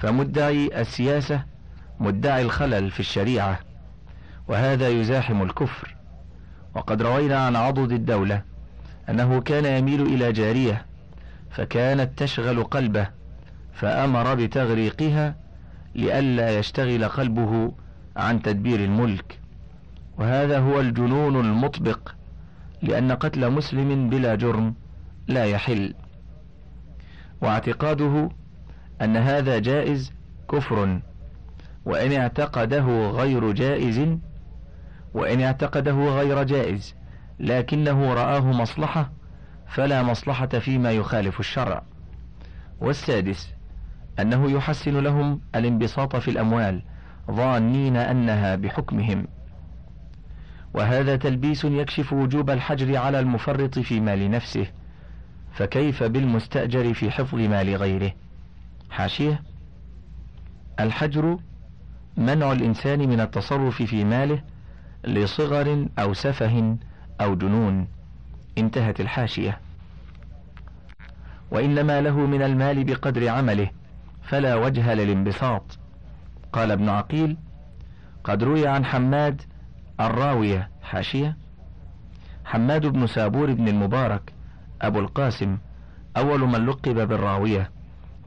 فمدعي السياسة مدعي الخلل في الشريعة وهذا يزاحم الكفر. وقد روينا عن عضد الدولة أنه كان يميل إلى جارية فكانت تشغل قلبه فأمر بتغريقها لئلا يشتغل قلبه عن تدبير الملك. وهذا هو الجنون المطبق لأن قتل مسلم بلا جرم لا يحل. واعتقاده أن هذا جائز كفر. وإن اعتقده غير جائز وإن اعتقده غير جائز لكنه رآه مصلحة فلا مصلحة فيما يخالف الشرع. والسادس أنه يحسن لهم الانبساط في الأموال ظانين أنها بحكمهم. وهذا تلبيس يكشف وجوب الحجر على المفرط في مال نفسه فكيف بالمستأجر في حفظ مال غيره؟ حاشية. الحجر منع الإنسان من التصرف في ماله لصغر أو سفه أو جنون. انتهت الحاشية. وإنما له من المال بقدر عمله فلا وجه للانبساط. قال ابن عقيل قد روي عن حماد الراوية. حاشية. حماد بن سابور بن المبارك أبو القاسم أول من لقب بالراوية.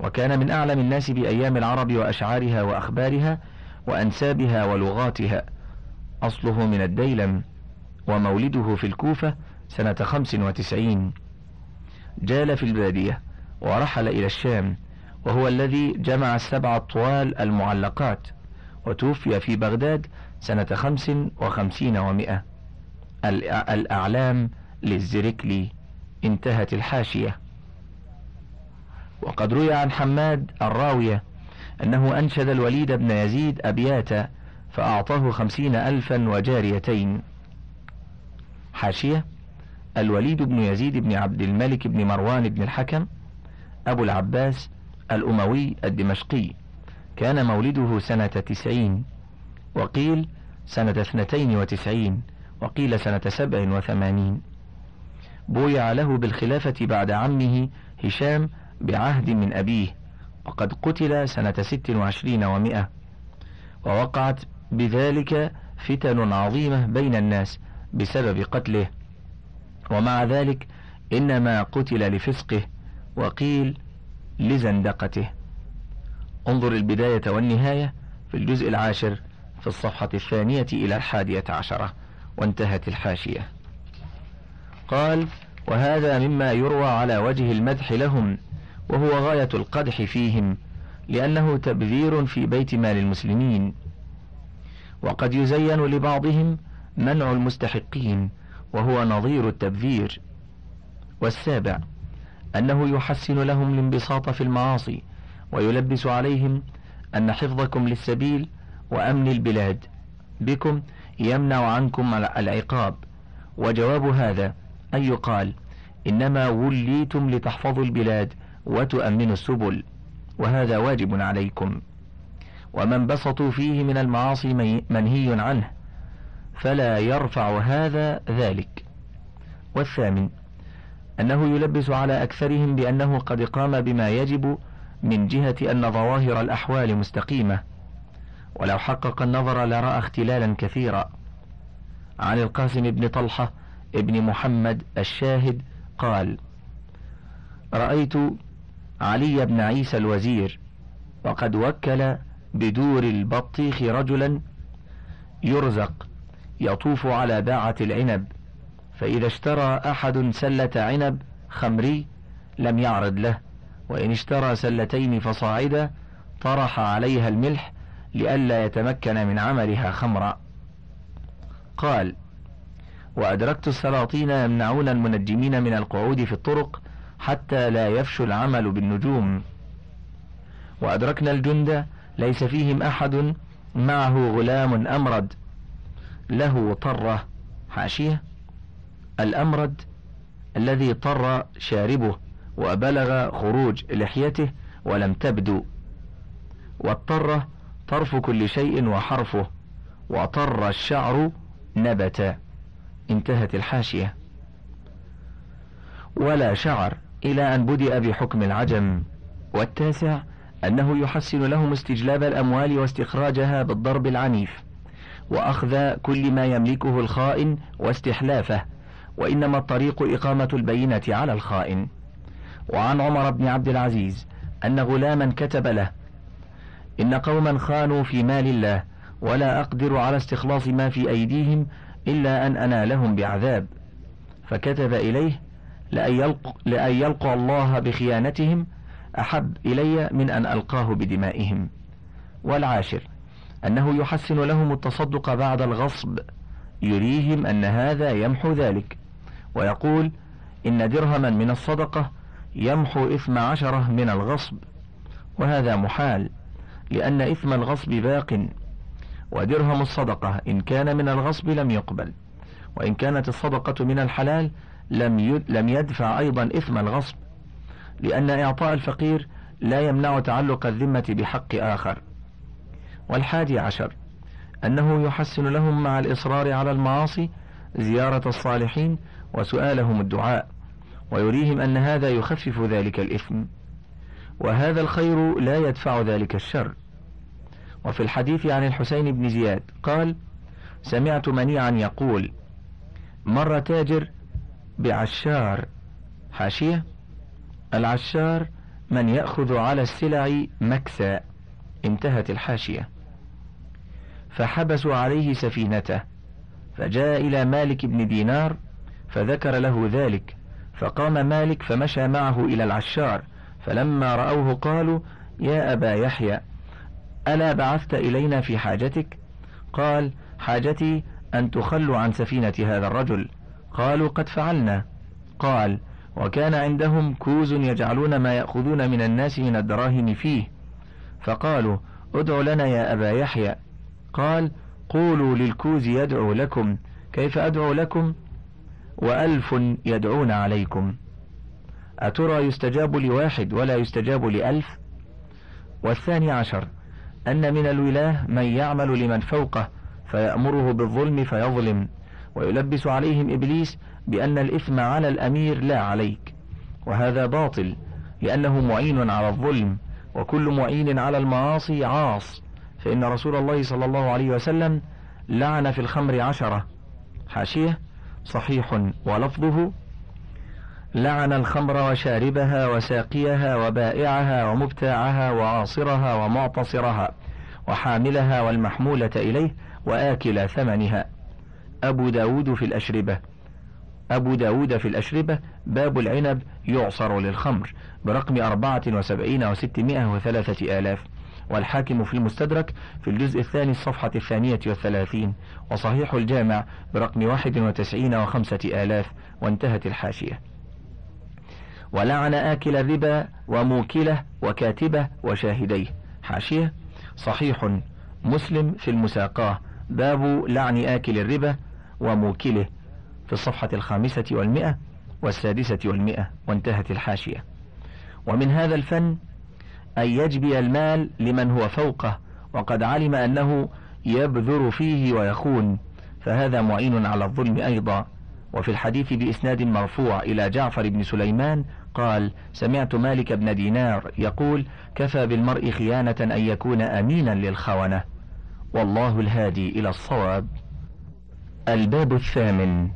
وكان من أعلم الناس بأيام العرب وأشعارها وأخبارها وأنسابها ولغاتها. أصله من الديلم ومولده في الكوفة سنة خمس وتسعين. جال في البادية ورحل إلى الشام وهو الذي جمع السبع الطوال المعلقات وتوفي في بغداد سنة خمس وخمسين ومائة الأعلام للزركلي انتهت الحاشية. وقد روي عن حماد الراوية أنه أنشد الوليد بن يزيد أبياتا فأعطاه خمسين ألفا وجاريتين. حاشية الوليد بن يزيد بن عبد الملك بن مروان بن الحكم أبو العباس الأموي الدمشقي. كان مولده سنة تسعين وقيل سنة اثنتين وتسعين وقيل سنة سبع وثمانين. بويع له بالخلافة بعد عمه هشام بعهد من أبيه وقد قتل سنة ست وعشرين ومائة ووقعت بذلك فتن عظيمة بين الناس بسبب قتله. ومع ذلك إنما قتل لفسقه وقيل لزندقته. انظر البداية والنهاية في الجزء العاشر في الصفحة الثانية إلى الحادية عشرة وانتهت الحاشية. قال وهذا مما يروى على وجه المدح لهم وهو غاية القدح فيهم لأنه تبذير في بيت مال المسلمين. وقد يزين لبعضهم منع المستحقين وهو نظير التبذير. والسابع أنه يحسن لهم الانبساط في المعاصي ويلبس عليهم أن حفظكم للسبيل وأمن البلاد. بكم يمنع عنكم العقاب. وجواب هذا أن يقال إنما وليتم لتحفظوا البلاد وتؤمنوا السبل وهذا واجب عليكم. ومن بسطوا فيه من المعاصي منهي عنه فلا يرفع هذا ذلك. والثامن أنه يلبس على أكثرهم بأنه قد قام بما يجب من جهة أن ظواهر الأحوال مستقيمة. ولو حقق النظر لرأى اختلالا كثيرا. عن القاسم بن طلحة ابن محمد الشاهد قال رأيت علي بن عيسى الوزير وقد وكل بدور البطيخ رجلا يرزق يطوف على باعة العنب فإذا اشترى أحد سلة عنب خمري لم يعرض له وإن اشترى سلتين فصاعدا طرح عليها الملح لئلا يتمكن من عملها خمرا. قال وأدركت السلاطين يمنعون المنجمين من القعود في الطرق حتى لا يفشو العمل بالنجوم. وأدركنا الجند ليس فيهم أحد معه غلام أمرد. له طرة حاشية الأمرد الذي طر شاربه وبلغ خروج لحيته ولم تبدو. والطرة طرف كل شيء وحرفه وطر الشعر نبت انتهت الحاشية. ولا شعر إلى أن بدأ بحكم العجم والتاسع أنه يحسن لهم استجلاب الأموال واستخراجها بالضرب العنيف وأخذ كل ما يملكه الخائن واستحلافه وإنما الطريق إقامة البينة على الخائن. وعن عمر بن عبد العزيز أن غلاما كتب له إن قوما خانوا في مال الله ولا أقدر على استخلاص ما في أيديهم إلا أن أنالهم بعذاب. فكتب إليه لأن يلق لأن يلقى الله بخيانتهم أحب إلي من أن ألقاه بدمائهم. والعاشر أنه يحسن لهم التصدق بعد الغصب يريهم أن هذا يمحو ذلك. ويقول إن درهما من الصدقة يمحو إثم عشرة من الغصب. وهذا محال لأن إثم الغصب باق. ودرهم الصدقة إن كان من الغصب لم يقبل. وإن كانت الصدقة من الحلال لم لم يدفع أيضا إثم الغصب لأن إعطاء الفقير لا يمنع تعلق الذمة بحق آخر. والحادي عشر أنه يحسن لهم مع الإصرار على المعاصي زيارة الصالحين وسؤالهم الدعاء ويريهم أن هذا يخفف ذلك الإثم. وهذا الخير لا يدفع ذلك الشر. وفي الحديث عن الحسين بن زياد قال سمعت منيعا يقول مر تاجر بعشار. حاشية. العشار من يأخذ على السلع مكسى انتهت الحاشية. فحبسوا عليه سفينته. فجاء إلى مالك بن دينار فذكر له ذلك. فقام مالك فمشى معه إلى العشار. فلما رأوه قالوا يا أبا يحيى ألا بعثت إلينا في حاجتك؟ قال حاجتي أن تخلوا عن سفينة هذا الرجل. قالوا قد فعلنا. قال وكان عندهم كوز يجعلون ما يأخذون من الناس من الدراهم فيه. فقالوا ادع لنا يا أبا يحيى. قال قولوا للكوز يدعو لكم. كيف أدعو لكم؟ وألف يدعون عليكم. أترى يستجاب لواحد ولا يستجاب لألف؟ والثاني عشر أن من الولاة من يعمل لمن فوقه فيأمره بالظلم فيظلم. ويلبس عليهم إبليس بأن الإثم على الأمير لا عليك. وهذا باطل لأنه معين على الظلم وكل معين على المعاصي عاص. فإن رسول الله صلى الله عليه وسلم لعن في الخمر عشرة. حاشية؟ صحيح. ولفظه؟ لعن الخمر وشاربها وساقيها وبائعها ومبتاعها وعاصرها ومعتصرها وحاملها والمحمولة إليه وآكل ثمنها. أبو داود في الأشربة. أبو داود في الأشربة باب العنب يعصر للخمر برقم أربعة وسبعين وستمائة وثلاثة آلاف. والحاكم في المستدرك في الجزء الثاني الصفحة الثانية والثلاثين. وصحيح الجامع برقم واحد وتسعين وخمسة آلاف. وانتهت الحاشية. ولعن آكل الربا وموكله وكاتبه وشاهديه. حاشية صحيح مسلم في المساقاة. باب لعن آكل الربا وموكله في الصفحة الخامسة والمئة والسادسة والمئة وانتهت الحاشية. ومن هذا الفن أن يجبي المال لمن هو فوقه وقد علم أنه يبذر فيه ويخون فهذا معين على الظلم أيضا. وفي الحديث بإسناد مرفوع إلى جعفر بن سليمان قال سمعت مالك بن دينار يقول كفى بالمرء خيانة أن يكون أمينا للخونة. والله الهادي إلى الصواب. الباب الثامن.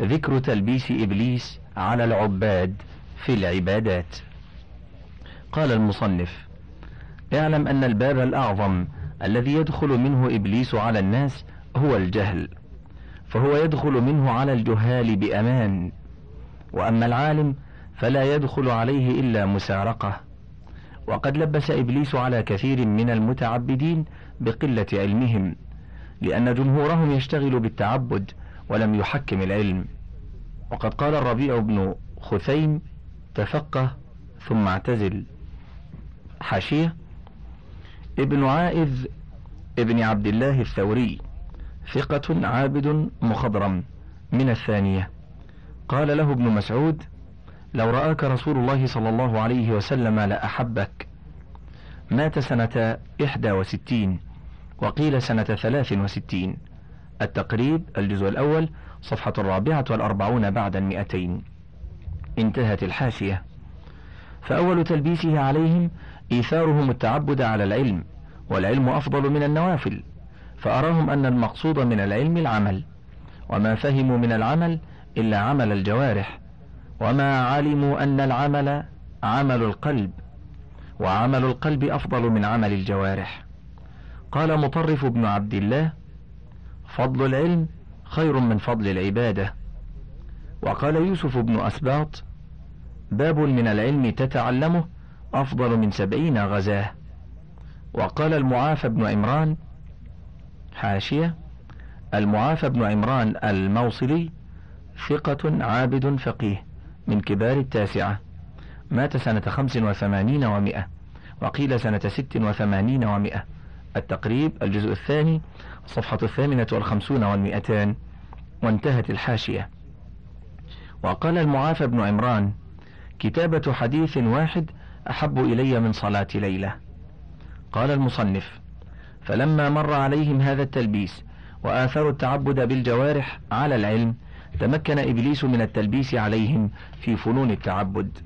ذكر تلبيس إبليس على العباد في العبادات. قال المصنف اعلم أن الباب الأعظم الذي يدخل منه إبليس على الناس هو الجهل فهو يدخل منه على الجهال بأمان. وأما العالم فلا يدخل عليه إلا مسارقة. وقد لبس إبليس على كثير من المتعبدين بقلة علمهم. لأن جمهورهم يشتغل بالتعبد ولم يحكم العلم. وقد قال الربيع بن خثيم تفقه ثم اعتزل. حاشية ابن عائذ ابن عبد الله الثوري ثقة عابد مخضرم. من الثانية قال له ابن مسعود لو رآك رسول الله صلى الله عليه وسلم لأحبك. مات سنة إحدى وستين. وقيل سنة ثلاث وستين. التقريب الجزء الأول صفحة الرابعة والأربعون بعد المئتين. انتهت الحاشية. فأول تلبيسه عليهم إيثارهم التعبد على العلم والعلم أفضل من النوافل. فأراهم أن المقصود من العلم العمل. وما فهموا من العمل إلا عمل الجوارح. وما علموا أن العمل عمل القلب. وعمل القلب أفضل من عمل الجوارح. قال مطرف بن عبد الله فضل العلم خير من فضل العبادة. وقال يوسف بن أسباط باب من العلم تتعلمه أفضل من سبعين غزاة. وقال المعافى بن عمران حاشية المعافى بن عمران الموصلي ثقة عابد فقيه من كبار التاسعة. مات سنة خمس وثمانين ومائة وقيل سنة ست وثمانين ومائة. التقريب الجزء الثاني الصفحة الثامنة والخمسون والمئتان وانتهت الحاشية. وقال المعافى بن عمران كتابة حديث واحد أحب إلي من صلاة ليلة. قال المصنف فلما مر عليهم هذا التلبيس وآثروا التعبد بالجوارح على العلم تمكن إبليس من التلبيس عليهم في فنون التعبد.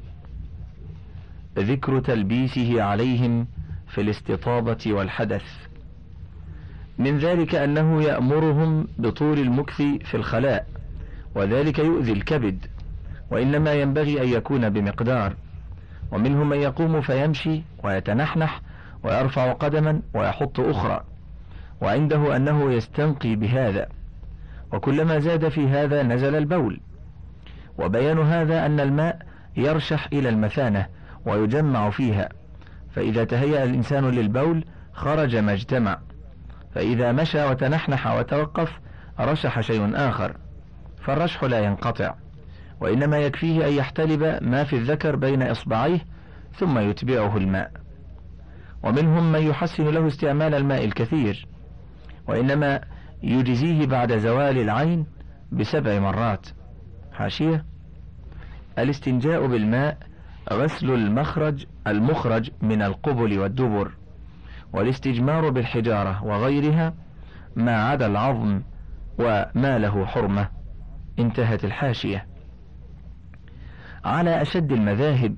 ذكر تلبيسه عليهم في الاستطابة والحدث. من ذلك أنه يأمرهم بطول المكث في الخلاء وذلك يؤذي الكبد وإنما ينبغي أن يكون بمقدار. ومنهم من يقوم فيمشي ويتنحنح ويرفع قدما ويحط أخرى. وعنده أنه يستنقي بهذا. وكلما زاد في هذا نزل البول. وبيان هذا أن الماء يرشح إلى المثانة ويجمع فيها. فإذا تهيأ الإنسان للبول خرج ما اجتمع. فإذا مشى وتنحنح وتوقف رشح شيء آخر. فالرشح لا ينقطع. وإنما يكفيه أن يحتلب ما في الذكر بين إصبعيه ثم يتبعه الماء. ومنهم من يحسن له استعمال الماء الكثير. وإنما يجزيه بعد زوال العين بسبع مرات. حاشية. الاستنجاء بالماء غسل المخرج المخرج من القبل والدبر والاستجمار بالحجارة وغيرها ما عدا العظم وما له حرمة. انتهت الحاشية. على أشد المذاهب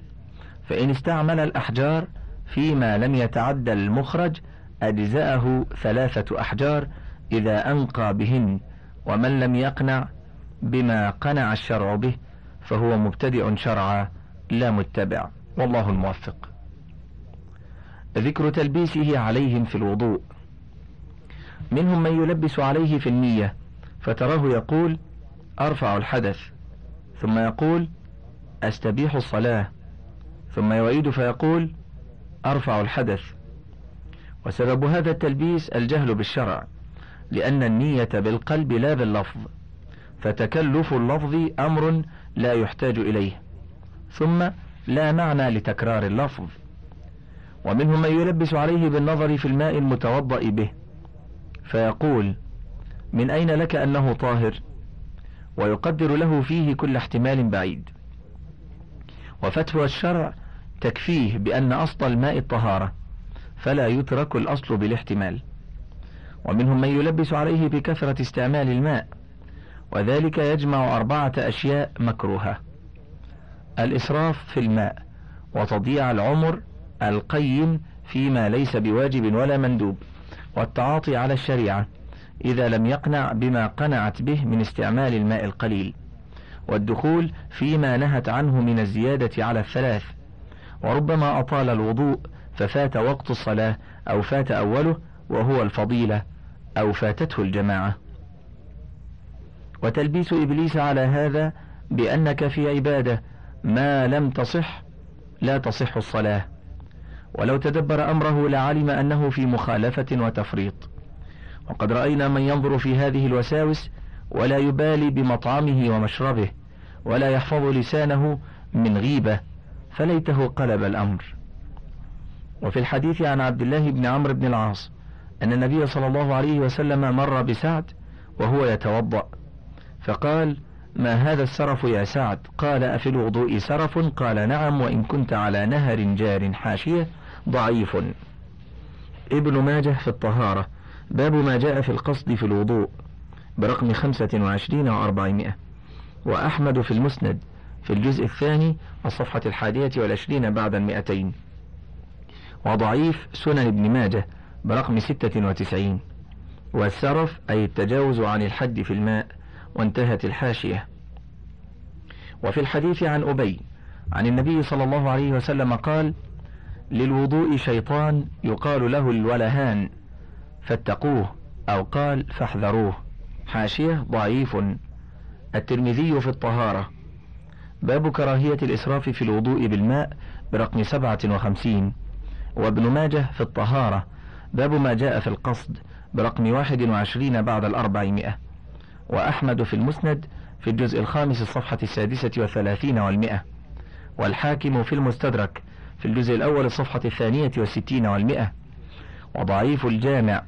فإن استعمل الأحجار فيما لم يتعدى المخرج أجزأه ثلاثة أحجار إذا أنقى بهن ومن لم يقنع بما قنع الشرع به فهو مبتدع شرعا. لا متبع. والله الموفق. ذكر تلبيسه عليهم في الوضوء. منهم من يلبس عليه في النية فتراه يقول أرفع الحدث. ثم يقول أستبيح الصلاة. ثم يعيد فيقول أرفع الحدث. وسبب هذا التلبيس الجهل بالشرع لأن النية بالقلب لا باللفظ فتكلف اللفظ أمر لا يحتاج إليه. ثم لا معنى لتكرار اللفظ. ومنهم من يلبس عليه بالنظر في الماء المتوضأ به فيقول من أين لك أنه طاهر؟ ويقدر له فيه كل احتمال بعيد. وفتوى الشرع تكفيه بأن أصل الماء الطهارة فلا يترك الأصل بالاحتمال. ومنهم من يلبس عليه بكثرة استعمال الماء وذلك يجمع أربعة أشياء مكروهة. الإسراف في الماء وتضييع العمر القيم فيما ليس بواجب ولا مندوب والتعاطي على الشريعة إذا لم يقنع بما قنعت به من استعمال الماء القليل والدخول فيما نهت عنه من الزيادة على الثلاث وربما أطال الوضوء ففات وقت الصلاة أو فات أوله وهو الفضيلة أو فاتته الجماعة وتلبيس إبليس على هذا بأنك في عبادة ما لم تصح لا تصح الصلاة. ولو تدبر أمره لعلم أنه في مخالفة وتفريط. وقد رأينا من ينظر في هذه الوساوس ولا يبالي بمطعمه ومشربه ولا يحفظ لسانه من غيبة فليته قلب الأمر. وفي الحديث عن عبد الله بن عمرو بن العاص أن النبي صلى الله عليه وسلم مر بسعد وهو يتوضأ فقال ما هذا السرف يا سعد؟ قال أفي الوضوء سرف؟ قال نعم وإن كنت على نهر جار حاشية ضعيف. ابن ماجه في الطهارة. باب ما جاء في القصد في الوضوء برقم خمسة وعشرين وأربعمائة. وأحمد في المسند في الجزء الثاني الصفحة الحادية والعشرين بعد المئتين. وضعيف سنن ابن ماجه برقم ستة وتسعين. والسرف أي التجاوز عن الحد في الماء. وانتهت الحاشية. وفي الحديث عن أبي عن النبي صلى الله عليه وسلم قال للوضوء شيطان يقال له الولهان فاتقوه أو قال فاحذروه حاشية ضعيف. الترمذي في الطهارة. باب كراهية الإسراف في الوضوء بالماء برقم سبعة وخمسين. وابن ماجه في الطهارة. باب ما جاء في القصد برقم واحد وعشرين بعد الأربعمائة. وأحمد في المسند في الجزء الخامس الصفحة السادسة والثلاثين والمئة والحاكم في المستدرك في الجزء الأول الصفحة الثانية والستين والمئة وضعيف الجامع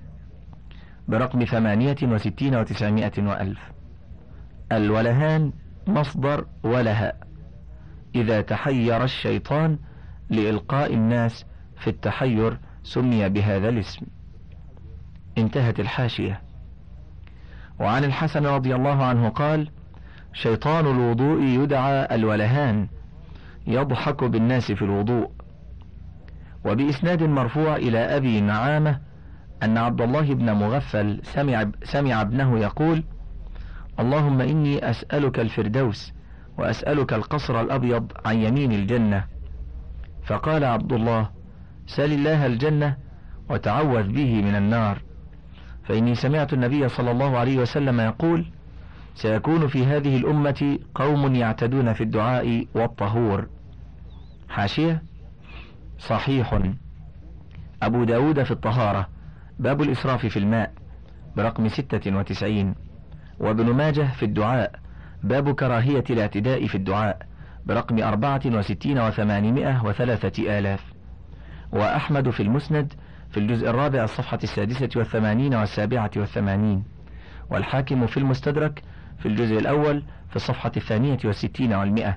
برقم ثمانية وستين وتسعمائة وألف. الولهان مصدر ولها إذا تحير الشيطان لإلقاء الناس في التحير سمي بهذا الاسم. انتهت الحاشية. وعن الحسن رضي الله عنه قال شيطان الوضوء يدعى الولهان يضحك بالناس في الوضوء. وبإسناد مرفوع إلى أبي نعامة أن عبد الله بن مغفل سمع, سمع ابنه يقول اللهم إني أسألك الفردوس وأسألك القصر الأبيض عن يمين الجنة. فقال عبد الله سل الله الجنة وتعوذ به من النار. فإني سمعت النبي صلى الله عليه وسلم يقول سيكون في هذه الأمة قوم يعتدون في الدعاء والطهور. حاشية؟ صحيح. أبو داود في الطهارة باب الإسراف في الماء برقم ستة وتسعين. وابن ماجه في الدعاء باب كراهية الاعتداء في الدعاء برقم أربعة وستين وثمانمائة وثلاثة آلاف. وأحمد في المسند في الجزء الرابع الصفحة السادسة والثمانين والسابعة والثمانين والحاكم في المستدرك في الجزء الأول في الصفحة الثانية والستين والمئة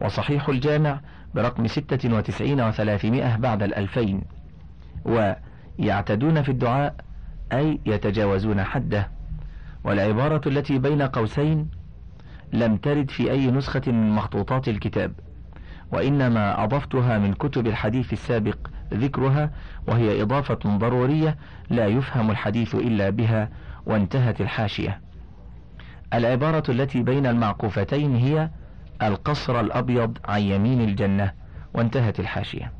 وصحيح الجامع برقم ستة وتسعين وثلاثمائة بعد الألفين ويعتدون في الدعاء أي يتجاوزون حده والعبارة التي بين قوسين لم ترد في أي نسخة من مخطوطات الكتاب وإنما أضفتها من كتب الحديث السابق ذكرها وهي إضافة ضرورية لا يفهم الحديث إلا بها وانتهت الحاشية. العبارة التي بين المعقوفتين هي القصر الأبيض عن يمين الجنة وانتهت الحاشية.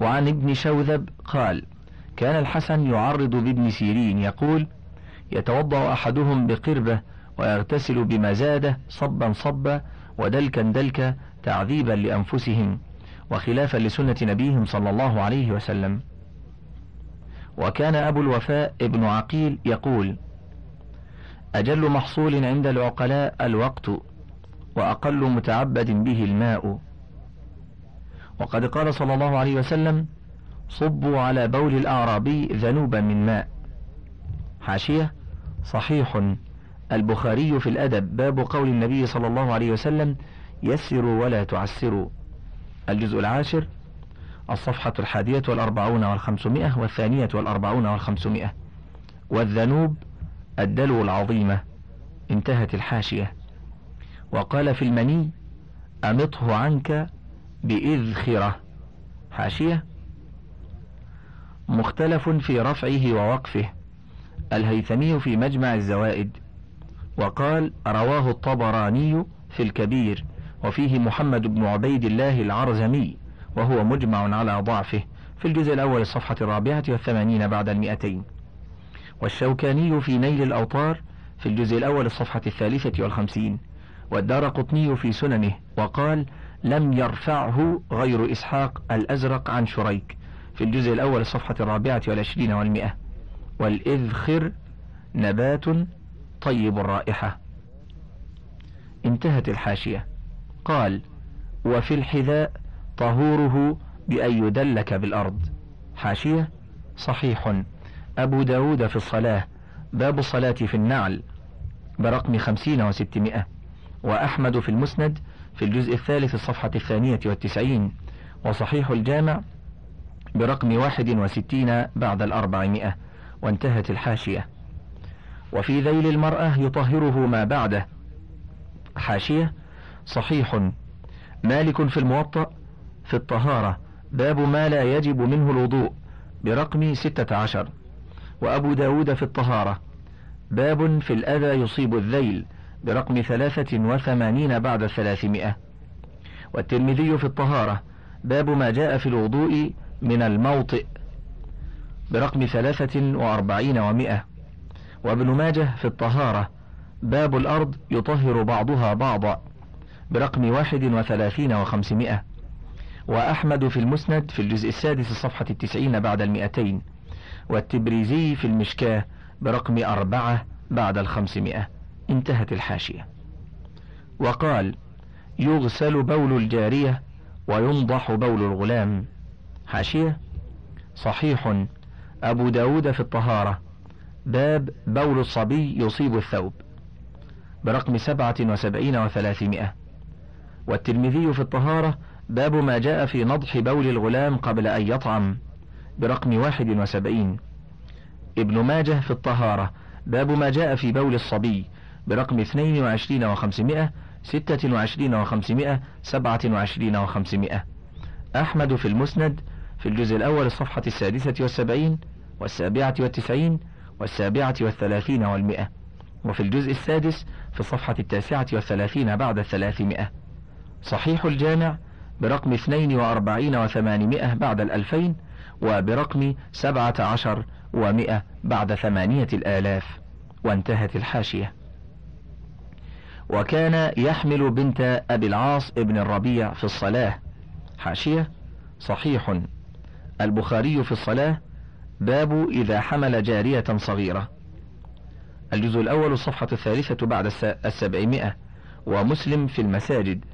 وعن ابن شوذب قال كان الحسن يعرض بابن سيرين يقول يتوضأ أحدهم بقربة ويغتسل بمزادة صبا صبا ودلكا دلكا تعذيبا لأنفسهم وخلافا لسنة نبيهم صلى الله عليه وسلم. وكان أبو الوفاء ابن عقيل يقول أجل محصول عند العقلاء الوقت وأقل متعبد به الماء. وقد قال صلى الله عليه وسلم صبوا على بول الأعرابي ذنوبا من ماء. حاشية صحيح. البخاري في الأدب باب قول النبي صلى الله عليه وسلم يسروا ولا تعسروا. الجزء العاشر الصفحة الحادية والأربعون والخمسمائة والثانية والأربعون والخمسمائة. والذنوب الدلو العظيمة انتهت الحاشية. وقال في المني أمطه عنك بإذخرة. حاشية؟ مختلف في رفعه ووقفه. الهيثمي في مجمع الزوائد. وقال رواه الطبراني في الكبير. وفيه محمد بن عبيد الله العرزمي وهو مجمع على ضعفه في الجزء الأول الصفحة الرابعة والثمانين بعد المئتين. والشوكاني في نيل الأوطار في الجزء الأول الصفحة الثالثة والخمسين. والدار قطني في سننه وقال لم يرفعه غير إسحاق الأزرق عن شريك في الجزء الأول الصفحة الرابعة والعشرين والمئة. والإذخر نبات طيب الرائحة. انتهت الحاشية. قال وفي الحذاء طهوره بأن يدلك بالأرض. حاشية صحيح. أبو داود في الصلاة باب الصلاة في النعل برقم خمسين وستمائة. وأحمد في المسند في الجزء الثالث الصفحة الثانية والتسعين. وصحيح الجامع برقم واحد وستين بعد الأربعمائة. وانتهت الحاشية. وفي ذيل المرأة يطهره ما بعده. حاشية صحيح. مالك في الموطأ في الطهارة. باب ما لا يجب منه الوضوء برقم ستة عشر. وأبو داود في الطهارة. باب في الأذى يصيب الذيل برقم ثلاثة وثمانين بعد الثلاثمائة والترمذي في الطهارة. باب ما جاء في الوضوء من الموطئ برقم ثلاثة وأربعين ومائة. وابن ماجه في الطهارة. باب الأرض يطهر بعضها بعضا. برقم واحد وثلاثين وخمسمائة. وأحمد في المسند في الجزء السادس الصفحة التسعين بعد المئتين. والتبريزي في المشكاة برقم أربعة بعد الخمسمائة. انتهت الحاشية. وقال يغسل بول الجارية وينضح بول الغلام. حاشية صحيح. أبو داود في الطهارة. باب بول الصبي يصيب الثوب. برقم سبعة وسبعين وثلاثمائة. والترمذي في الطهارة باب ما جاء في نضح بول الغلام قبل أن يطعم برقم واحد وسبعين. ابن ماجه في الطهارة باب ما جاء في بول الصبي برقم اثنين وعشرين وخمسمائة ستة وعشرين وخمسمائة سبعة وعشرين وخمسمائة. أحمد في المسند في الجزء الأول الصفحة السادسة والسبعين والسابعة والتسعين والسابعة والثلاثين والمئة وفي الجزء السادس في الصفحة التاسعة والثلاثين بعد الثلاثمائة. صحيح الجامع برقم اثنين وأربعين وثمانمائة بعد الألفين وبرقم سبعة عشر ومئة بعد ثمانية الآلاف. وانتهت الحاشية. وكان يحمل بنت أبي العاص ابن الربيع في الصلاة. حاشية. صحيح. البخاري في الصلاة. باب إذا حمل جارية صغيرة. الجزء الأول الصفحة الثالثة بعد السبعمائة. ومسلم في المساجد.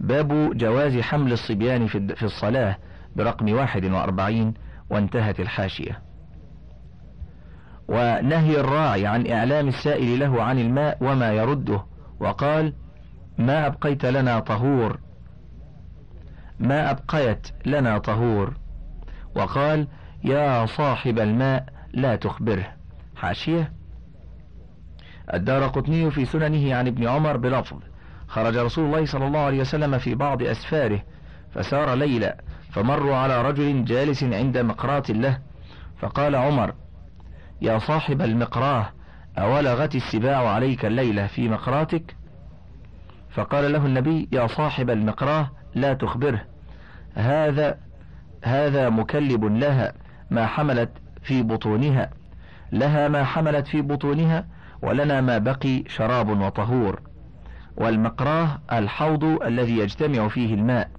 باب جواز حمل الصبيان في الصلاة برقم واحد وأربعين وانتهت الحاشية. ونهي الراعي عن إعلام السائل له عن الماء وما يرده وقال ما أبقيت لنا طهور. ما أبقيت لنا طهور. وقال يا صاحب الماء لا تخبره. حاشية. الدار قطني في سننه عن ابن عمر بلفظ. خرج رسول الله صلى الله عليه وسلم في بعض أسفاره فسار ليلا فمروا على رجل جالس عند مقراة له فقال عمر يا صاحب المقراة أولغت السباع عليك الليلة في مقراتك؟ فقال له النبي يا صاحب المقراة لا تخبره هذا هذا مكلب لها ما حملت في بطونها لها ما حملت في بطونها ولنا ما بقي شراب وطهور. والمقراه الحوض الذي يجتمع فيه الماء.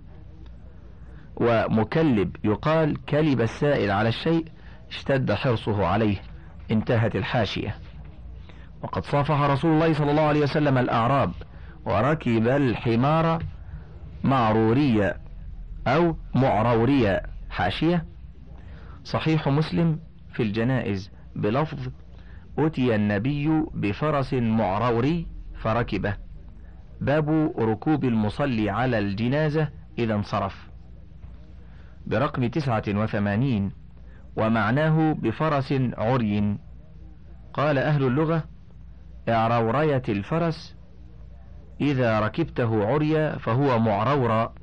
ومكلب يقال كلب السائل على الشيء اشتد حرصه عليه انتهت الحاشية. وقد صافح رسول الله صلى الله عليه وسلم الأعراب وركب الحمار معرورية أو معرورية حاشية. صحيح مسلم في الجنائز بلفظ أتي النبي بفرس معروري فركبه. باب ركوب المصلي على الجنازة إذا انصرف. برقم تسعة وثمانين ومعناه بفرس عري. قال أهل اللغة اعرورية الفرس إذا ركبته عريا فهو معرورا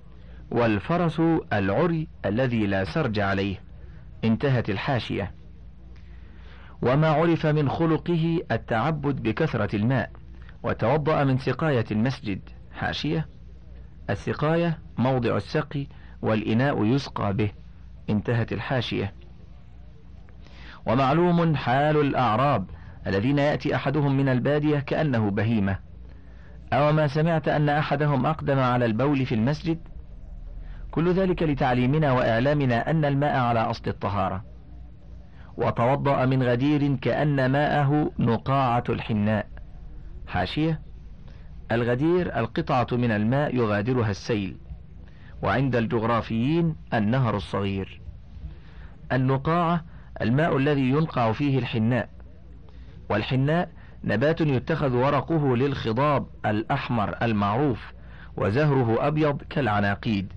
والفرس العري الذي لا سرج عليه. انتهت الحاشية. وما عرف من خلقه التعبد بكثرة الماء. وتوضأ من سقاية المسجد. حاشية. السقاية موضع السقي والإناء يسقى به. انتهت الحاشية. ومعلوم حال الأعراب الذين يأتي أحدهم من البادية كأنه بهيمة. أو ما سمعت أن أحدهم أقدم على البول في المسجد؟ كل ذلك لتعليمنا وإعلامنا أن الماء على أصل الطهارة. وتوضأ من غدير كأن ماءه نقاعة الحناء. حاشية. الغدير القطعة من الماء يغادرها السيل وعند الجغرافيين النهر الصغير. النقاعة الماء الذي ينقع فيه الحناء والحناء نبات يتخذ ورقه للخضاب الأحمر المعروف وزهره أبيض كالعناقيد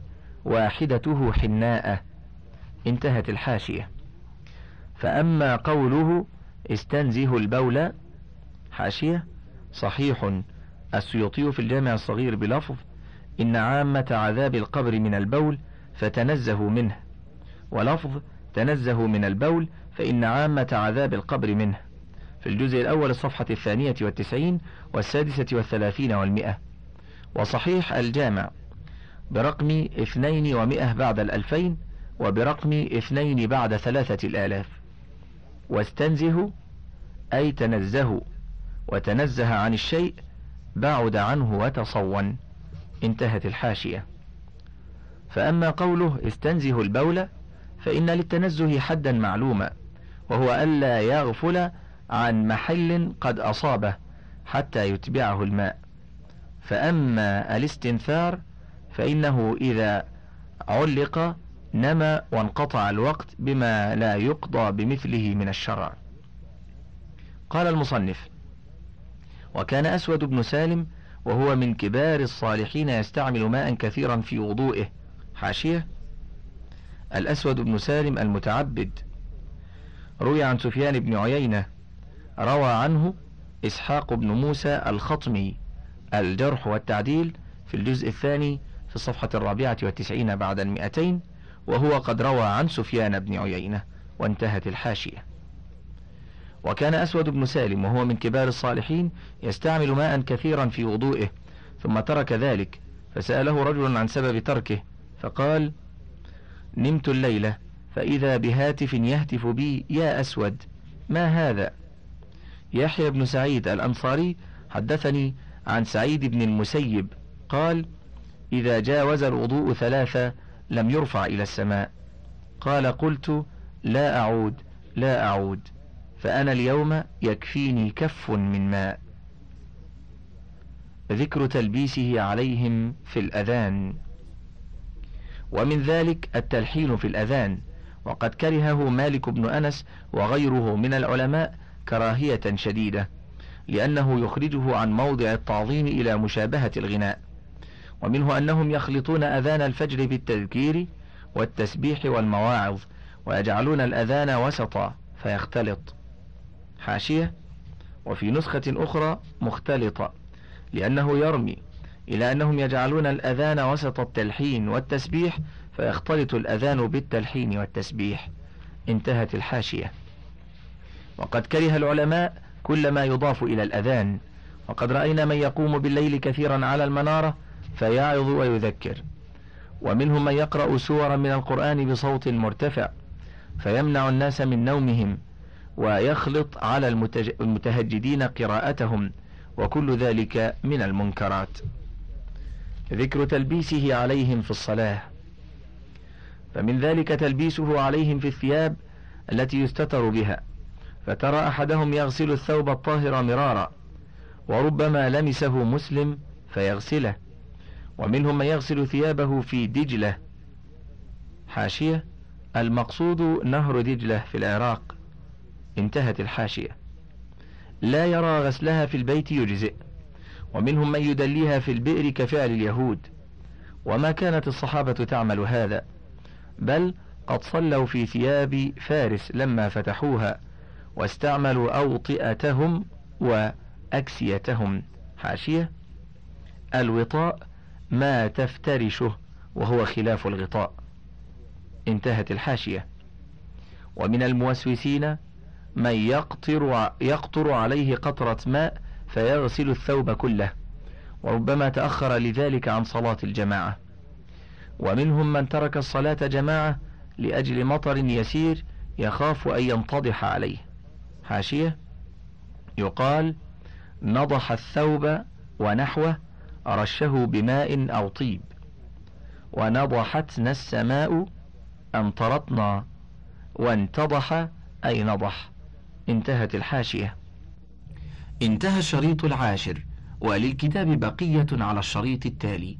واحدته حناءة. انتهت الحاشية. فأما قوله استنزه البول حاشية. صحيح. السيوطي في الجامع الصغير بلفظ إن عامة عذاب القبر من البول فتنزهوا منه. ولفظ تنزهوا من البول فإن عامة عذاب القبر منه. في الجزء الأول الصفحة الثانية والتسعين والسادسة والثلاثين والمئة. وصحيح الجامع برقم اثنين ومئة بعد الألفين وبرقم اثنين بعد ثلاثة الآلاف. واستنزهوا أي تنزهوا. وتنزه عن الشيء بعد عنه وتصون. انتهت الحاشية. فأما قوله استنزه البول فإن للتنزه حدا معلوما وهو ألا يغفل عن محل قد أصابه حتى يتبعه الماء. فأما الاستنثار فإنه إذا علق نما وانقطع الوقت بما لا يقضى بمثله من الشرع. قال المصنف وكان أسود بن سالم وهو من كبار الصالحين يستعمل ماء كثيرا في وضوئه. حاشية. الأسود بن سالم المتعبد. روي عن سفيان بن عيينة. روى عنه إسحاق بن موسى الخطمي. الجرح والتعديل في الجزء الثاني في الصفحة الرابعة والتسعين بعد المئتين وهو قد روى عن سفيان بن عيينة. وانتهت الحاشية. وكان أسود بن سالم وهو من كبار الصالحين يستعمل ماء كثيرا في وضوئه ثم ترك ذلك فسأله رجل عن سبب تركه فقال نمت الليلة فإذا بهاتف يهتف بي يا أسود ما هذا؟ يحيى بن سعيد الأنصاري حدثني عن سعيد بن المسيب قال إذا جاوز الوضوء ثلاثة لم يرفع إلى السماء. قال قلت لا أعود لا أعود. فأنا اليوم يكفيني كف من ماء. ذكر تلبيسه عليهم في الأذان. ومن ذلك التلحين في الأذان. وقد كرهه مالك بن أنس وغيره من العلماء كراهية شديدة لأنه يخرجه عن موضع التعظيم إلى مشابهة الغناء. ومنه أنهم يخلطون أذان الفجر بالتذكير والتسبيح والمواعظ ويجعلون الأذان وسطا فيختلط. حاشية وفي نسخة أخرى مختلطة لأنه يرمي إلى أنهم يجعلون الأذان وسط التلحين والتسبيح فيختلط الأذان بالتلحين والتسبيح. انتهت الحاشية. وقد كره العلماء كل ما يضاف إلى الأذان. وقد رأينا من يقوم بالليل كثيرا على المنارة فيعظ ويذكر. ومنهم من يقرأ سورا من القرآن بصوت مرتفع فيمنع الناس من نومهم. ويخلط على المتهجدين قراءتهم وكل ذلك من المنكرات. ذكر تلبيسه عليهم في الصلاة. فمن ذلك تلبيسه عليهم في الثياب التي يستتر بها. فترى أحدهم يغسل الثوب الطاهر مرارا وربما لمسه مسلم فيغسله. ومنهم من يغسل ثيابه في دجلة. حاشية المقصود نهر دجلة في العراق. انتهت الحاشية. لا يرى غسلها في البيت يجزئ. ومنهم من يدليها في البئر كفعل اليهود. وما كانت الصحابة تعمل هذا. بل قد صلوا في ثياب فارس لما فتحوها. واستعملوا أوطئتهم وأكسيتهم. حاشية. الوطاء ما تفترشه وهو خلاف الغطاء. انتهت الحاشية. ومن الموسوسين من يقطر, يقطر عليه قطرة ماء فيغسل الثوب كله وربما تأخر لذلك عن صلاة الجماعة. ومنهم من ترك الصلاة جماعة لأجل مطر يسير يخاف أن ينتضح عليه. حاشية؟ يقال نضح الثوب ونحوه رشه بماء أو طيب. ونضحتنا السماء أمطرتنا وانتضح أي نضح. انتهت الحاشية. انتهى الشريط العاشر وللكتاب بقية على الشريط التالي.